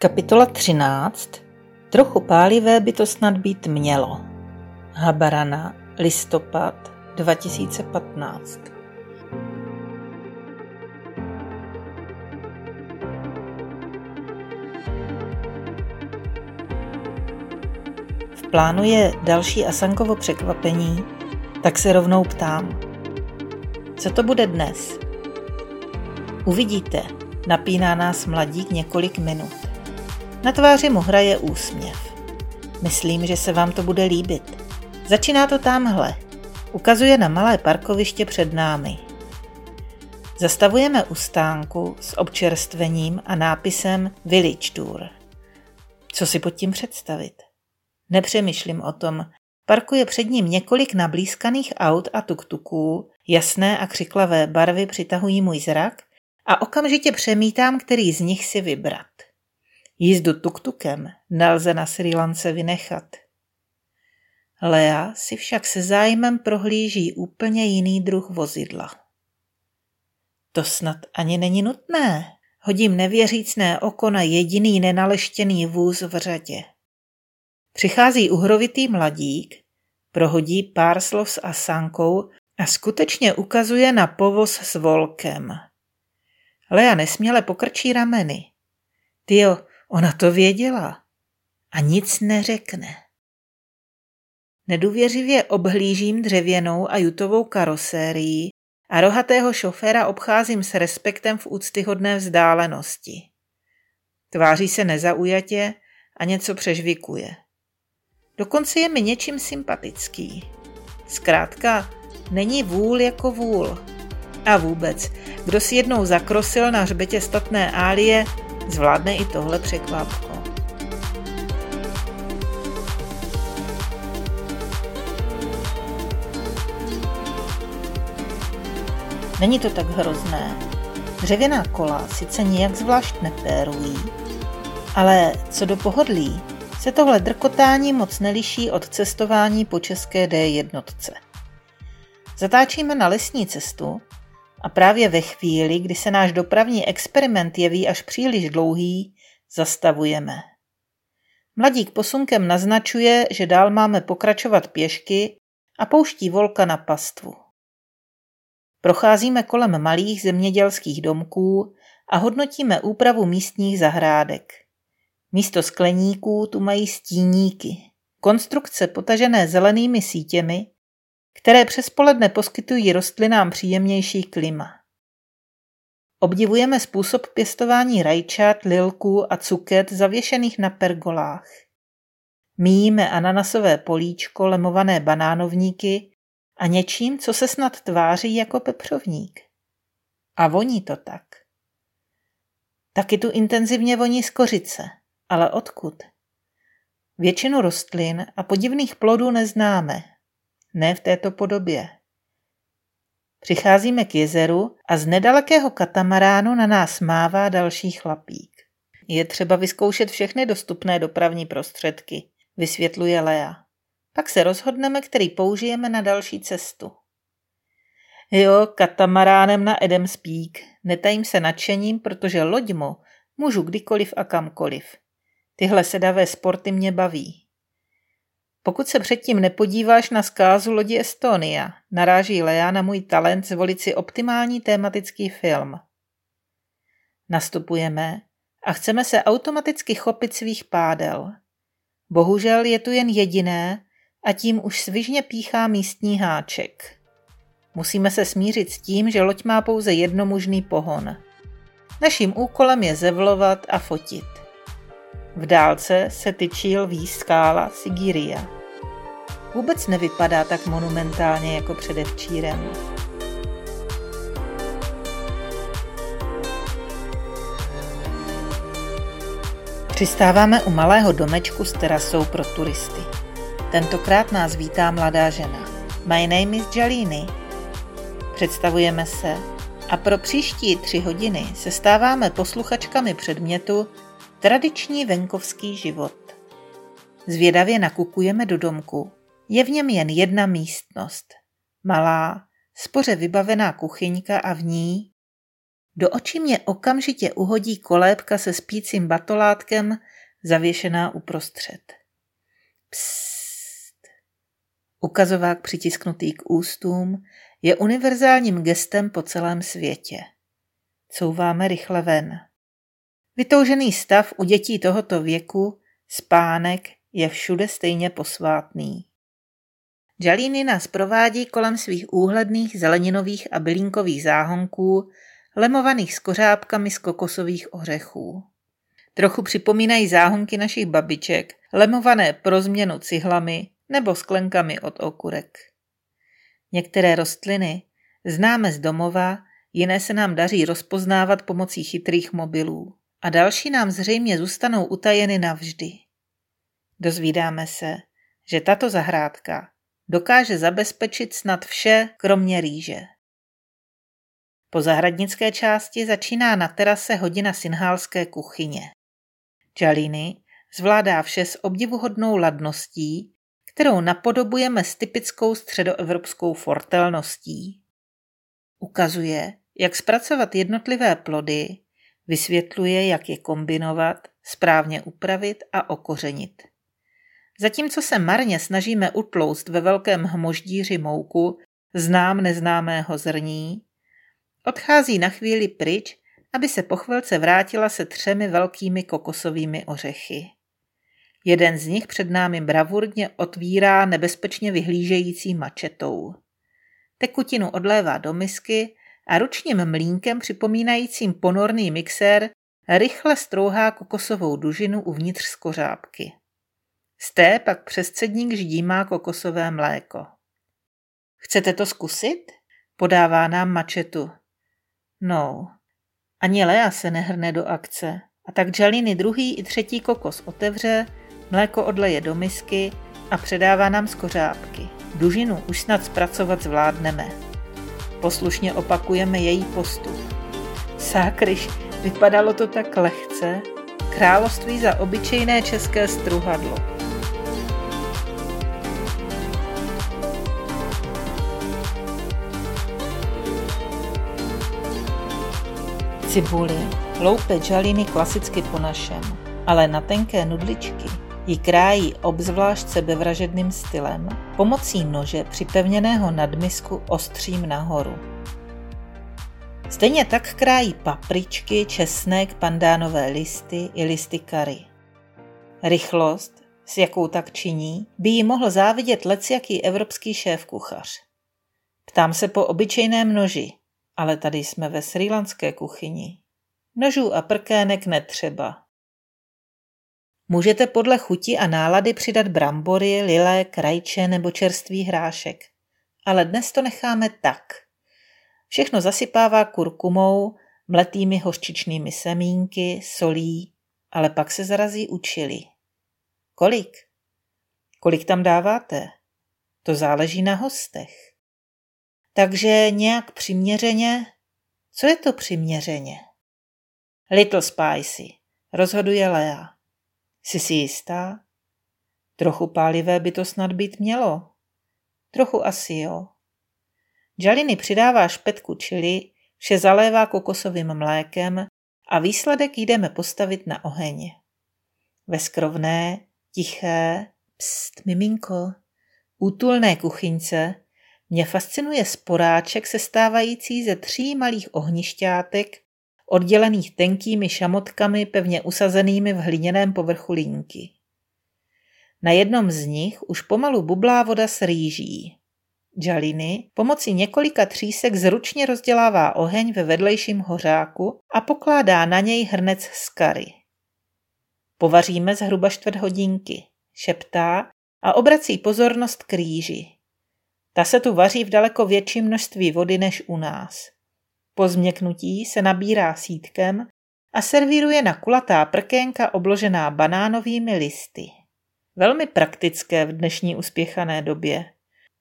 Kapitola 13. Trochu pálivé by to snad být mělo. Habarana, listopad 2015. V plánu je další Asankovo překvapení, tak se rovnou ptám. Co to bude dnes? Uvidíte, napíná nás mladík několik minut. Na tváři mu hraje úsměv. Myslím, že se vám to bude líbit. Začíná to tamhle. Ukazuje na malé parkoviště před námi. Zastavujeme u stánku s občerstvením a nápisem Village Tour. Co si pod tím představit? Nepřemýšlím o tom. Parkuje před ním několik nablízkaných aut a tuktuků, jasné a křiklavé barvy přitahují můj zrak a okamžitě přemítám, který z nich si vybrat. Jízdu tuktukem nelze na Sri Lance vynechat. Lea si však se zájmem prohlíží úplně jiný druh vozidla. To snad ani není nutné. Hodím nevěřícné oko na jediný nenaleštěný vůz v řadě. Přichází uhrovitý mladík, prohodí pár slov s Asankou a skutečně ukazuje na povoz s volkem. Lea nesměle pokrčí rameny. Tyjo, Ona to věděla a nic neřekne. Nedůvěřivě obhlížím dřevěnou a jutovou karosérii a rohatého šoféra obcházím s respektem v úctyhodné vzdálenosti. Tváří se nezaujatě a něco přežvikuje. Dokonce je mi něčím sympatický. Zkrátka, není vůl jako vůl. A vůbec, kdo si jednou zakrosil na hřbetě statné álie, zvládne i tohle překvapko. Není to tak hrozné. Dřevěná kola sice nijak zvlášť nepérují, ale co do pohodlí, se tohle drkotání moc neliší od cestování po české D jednotce. Zatáčíme na lesní cestu a právě ve chvíli, kdy se náš dopravní experiment jeví až příliš dlouhý, zastavujeme. Mladík posunkem naznačuje, že dál máme pokračovat pěšky a pouští volka na pastvu. Procházíme kolem malých zemědělských domků a hodnotíme úpravu místních zahrádek. Místo skleníků tu mají stíníky. Konstrukce potažené zelenými sítěmi které přes poledne poskytují rostlinám příjemnější klima. Obdivujeme způsob pěstování rajčat, lilků a cuket zavěšených na pergolách. Míjíme ananasové políčko, lemované banánovníky a něčím, co se snad tváří jako pepřovník. A voní to tak. Taky tu intenzivně voní z kořice, ale odkud? Většinu rostlin a podivných plodů neznáme, ne v této podobě. Přicházíme k jezeru a z nedalekého katamaránu na nás mává další chlapík. Je třeba vyzkoušet všechny dostupné dopravní prostředky, vysvětluje Lea. Pak se rozhodneme, který použijeme na další cestu. Jo, katamaránem na Edem Speak. Netajím se nadšením, protože loďmo můžu kdykoliv a kamkoliv. Tyhle sedavé sporty mě baví. Pokud se předtím nepodíváš na zkázu lodi Estonia, naráží Lea na můj talent zvolit si optimální tématický film. Nastupujeme a chceme se automaticky chopit svých pádel. Bohužel je tu jen jediné a tím už svižně píchá místní háček. Musíme se smířit s tím, že loď má pouze jednomužný pohon. Naším úkolem je zevlovat a fotit. V dálce se tyčí lví skála Sigiria. Vůbec nevypadá tak monumentálně jako předevčírem. Přistáváme u malého domečku s terasou pro turisty. Tentokrát nás vítá mladá žena. My name is Jalini. Představujeme se a pro příští tři hodiny se stáváme posluchačkami předmětu Tradiční venkovský život. Zvědavě nakukujeme do domku, je v něm jen jedna místnost. Malá, spoře vybavená kuchyňka a v ní Do očí mě okamžitě uhodí kolébka se spícím batolátkem, zavěšená uprostřed. Psst. Ukazovák přitisknutý k ústům je univerzálním gestem po celém světě. Couváme rychle ven. Vytoužený stav u dětí tohoto věku, spánek, je všude stejně posvátný. Jalíny nás provádí kolem svých úhledných zeleninových a bylínkových záhonků, lemovaných s kořápkami z kokosových ořechů. Trochu připomínají záhonky našich babiček, lemované pro změnu cihlami nebo sklenkami od okurek. Některé rostliny známe z domova, jiné se nám daří rozpoznávat pomocí chytrých mobilů a další nám zřejmě zůstanou utajeny navždy. Dozvídáme se, že tato zahrádka dokáže zabezpečit snad vše, kromě rýže. Po zahradnické části začíná na terase hodina synhálské kuchyně. Jalini zvládá vše s obdivuhodnou ladností, kterou napodobujeme s typickou středoevropskou fortelností. Ukazuje, jak zpracovat jednotlivé plody, vysvětluje, jak je kombinovat, správně upravit a okořenit. Zatímco se marně snažíme utlouct ve velkém hmoždíři mouku, znám neznámého zrní, odchází na chvíli pryč, aby se po chvilce vrátila se třemi velkými kokosovými ořechy. Jeden z nich před námi bravurně otvírá nebezpečně vyhlížející mačetou. Tekutinu odlévá do misky a ručním mlínkem připomínajícím ponorný mixér rychle strouhá kokosovou dužinu uvnitř skořápky. Z té pak přes cedník ždímá kokosové mléko. Chcete to zkusit? Podává nám mačetu. No, ani Lea se nehrne do akce. A tak Jaliny druhý i třetí kokos otevře, mléko odleje do misky a předává nám z kořápky. Dužinu už snad zpracovat zvládneme. Poslušně opakujeme její postup. Sákryš, vypadalo to tak lehce. Království za obyčejné české struhadlo. Cibuli loupe žaliny klasicky po našem, ale na tenké nudličky ji krájí obzvlášť sebevražedným stylem pomocí nože připevněného nadmisku ostřím nahoru. Stejně tak krájí papričky, česnek, pandánové listy i listy kary. Rychlost, s jakou tak činí, by jí mohl závidět leciaký evropský šéf kuchař. Ptám se po obyčejném noži, ale tady jsme ve srílanské kuchyni. Nožů a prkének netřeba. Můžete podle chuti a nálady přidat brambory, lilé, krajče nebo čerstvý hrášek. Ale dnes to necháme tak. Všechno zasypává kurkumou, mletými hořčičnými semínky, solí, ale pak se zarazí u čili. Kolik? Kolik tam dáváte? To záleží na hostech. Takže nějak přiměřeně? Co je to přiměřeně? Little spicy, rozhoduje Lea. Jsi si jistá? Trochu pálivé by to snad být mělo. Trochu asi jo. Jaliny přidává špetku čili, vše zalévá kokosovým mlékem a výsledek jdeme postavit na oheň. Ve tiché, pst, miminko, útulné kuchyňce mě fascinuje sporáček sestávající ze tří malých ohnišťátek, oddělených tenkými šamotkami pevně usazenými v hliněném povrchu linky. Na jednom z nich už pomalu bublá voda s rýží. Jaliny pomocí několika třísek zručně rozdělává oheň ve vedlejším hořáku a pokládá na něj hrnec z kary. Povaříme zhruba čtvrt hodinky, šeptá a obrací pozornost k rýži. Ta se tu vaří v daleko větším množství vody než u nás. Po změknutí se nabírá sítkem a servíruje na kulatá prkénka obložená banánovými listy. Velmi praktické v dnešní uspěchané době.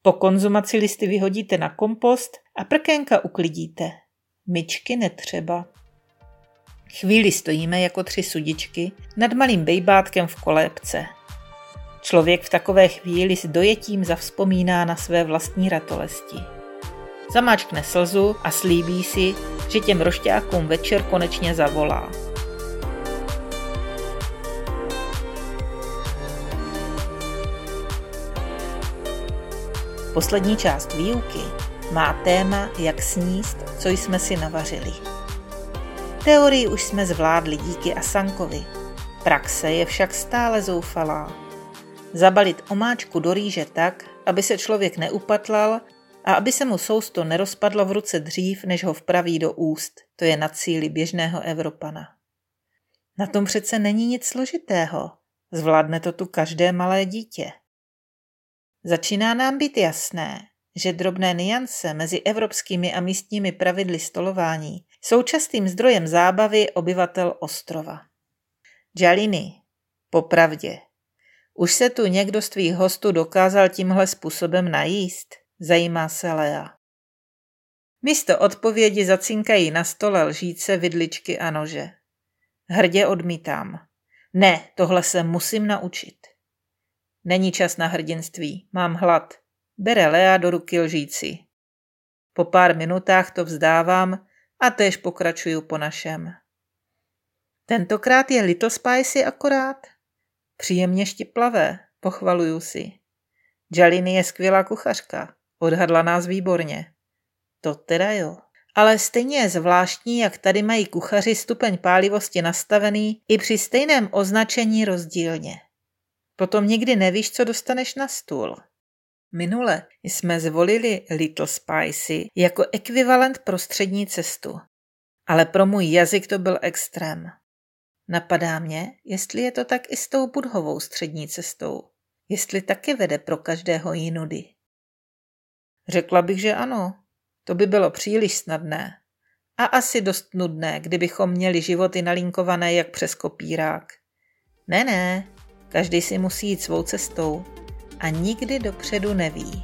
Po konzumaci listy vyhodíte na kompost a prkénka uklidíte. Myčky netřeba. Chvíli stojíme jako tři sudičky nad malým bejbátkem v kolébce – Člověk v takové chvíli s dojetím zavzpomíná na své vlastní ratolesti. zamáčkne slzu a slíbí si, že těm rošťákům večer konečně zavolá. Poslední část výuky má téma, jak sníst, co jsme si navařili. Teorii už jsme zvládli díky Asankovi. Praxe je však stále zoufalá. Zabalit omáčku do rýže tak, aby se člověk neupatlal a aby se mu sousto nerozpadlo v ruce dřív, než ho vpraví do úst, to je na cíli běžného Evropana. Na tom přece není nic složitého. Zvládne to tu každé malé dítě. Začíná nám být jasné, že drobné niance mezi evropskými a místními pravidly stolování jsou častým zdrojem zábavy obyvatel ostrova. Jaliny, popravdě, už se tu někdo z tvých hostů dokázal tímhle způsobem najíst? Zajímá se Lea. Místo odpovědi zacinkají na stole lžíce, vidličky a nože. Hrdě odmítám. Ne, tohle se musím naučit. Není čas na hrdinství, mám hlad. Bere Lea do ruky lžíci. Po pár minutách to vzdávám a též pokračuju po našem. Tentokrát je Little Spicy akorát. Příjemně štiplavé, pochvaluju si. Jaliny je skvělá kuchařka, odhadla nás výborně. To teda jo. Ale stejně je zvláštní, jak tady mají kuchaři stupeň pálivosti nastavený i při stejném označení rozdílně. Potom nikdy nevíš, co dostaneš na stůl. Minule jsme zvolili Little Spicy jako ekvivalent pro střední cestu. Ale pro můj jazyk to byl extrém. Napadá mě, jestli je to tak i s tou budhovou střední cestou. Jestli taky vede pro každého jinudy. Řekla bych, že ano. To by bylo příliš snadné. A asi dost nudné, kdybychom měli životy nalinkované jak přes kopírák. Ne, ne, každý si musí jít svou cestou a nikdy dopředu neví.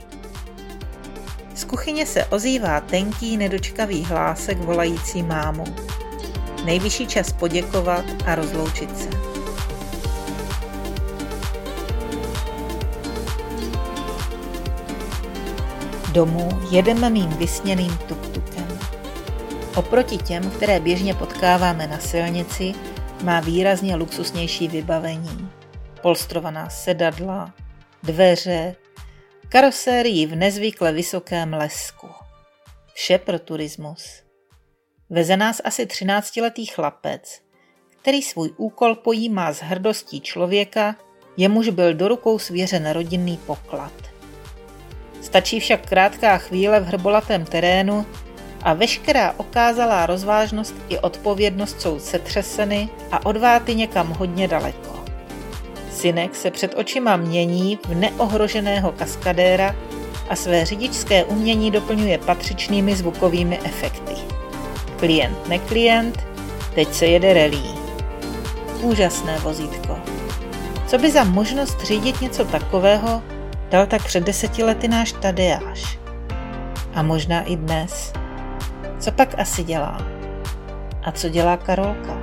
Z kuchyně se ozývá tenký nedočkavý hlásek volající mámu. Nejvyšší čas poděkovat a rozloučit se. Domů jedeme mým vysněným tuktukem. Oproti těm, které běžně potkáváme na silnici, má výrazně luxusnější vybavení. Polstrovaná sedadla, dveře, karosérii v nezvykle vysokém lesku. Vše pro turismus. Veze nás asi 13-letý chlapec, který svůj úkol pojímá s hrdostí člověka, jemuž byl do rukou svěřen rodinný poklad. Stačí však krátká chvíle v hrbolatém terénu a veškerá okázalá rozvážnost i odpovědnost jsou setřeseny a odváty někam hodně daleko. Synek se před očima mění v neohroženého kaskadéra a své řidičské umění doplňuje patřičnými zvukovými efekty. Klient neklient, teď se jede relí. Úžasné vozítko. Co by za možnost řídit něco takového dal tak před deseti lety náš Tadeáš? A možná i dnes. Co pak asi dělá? A co dělá Karolka?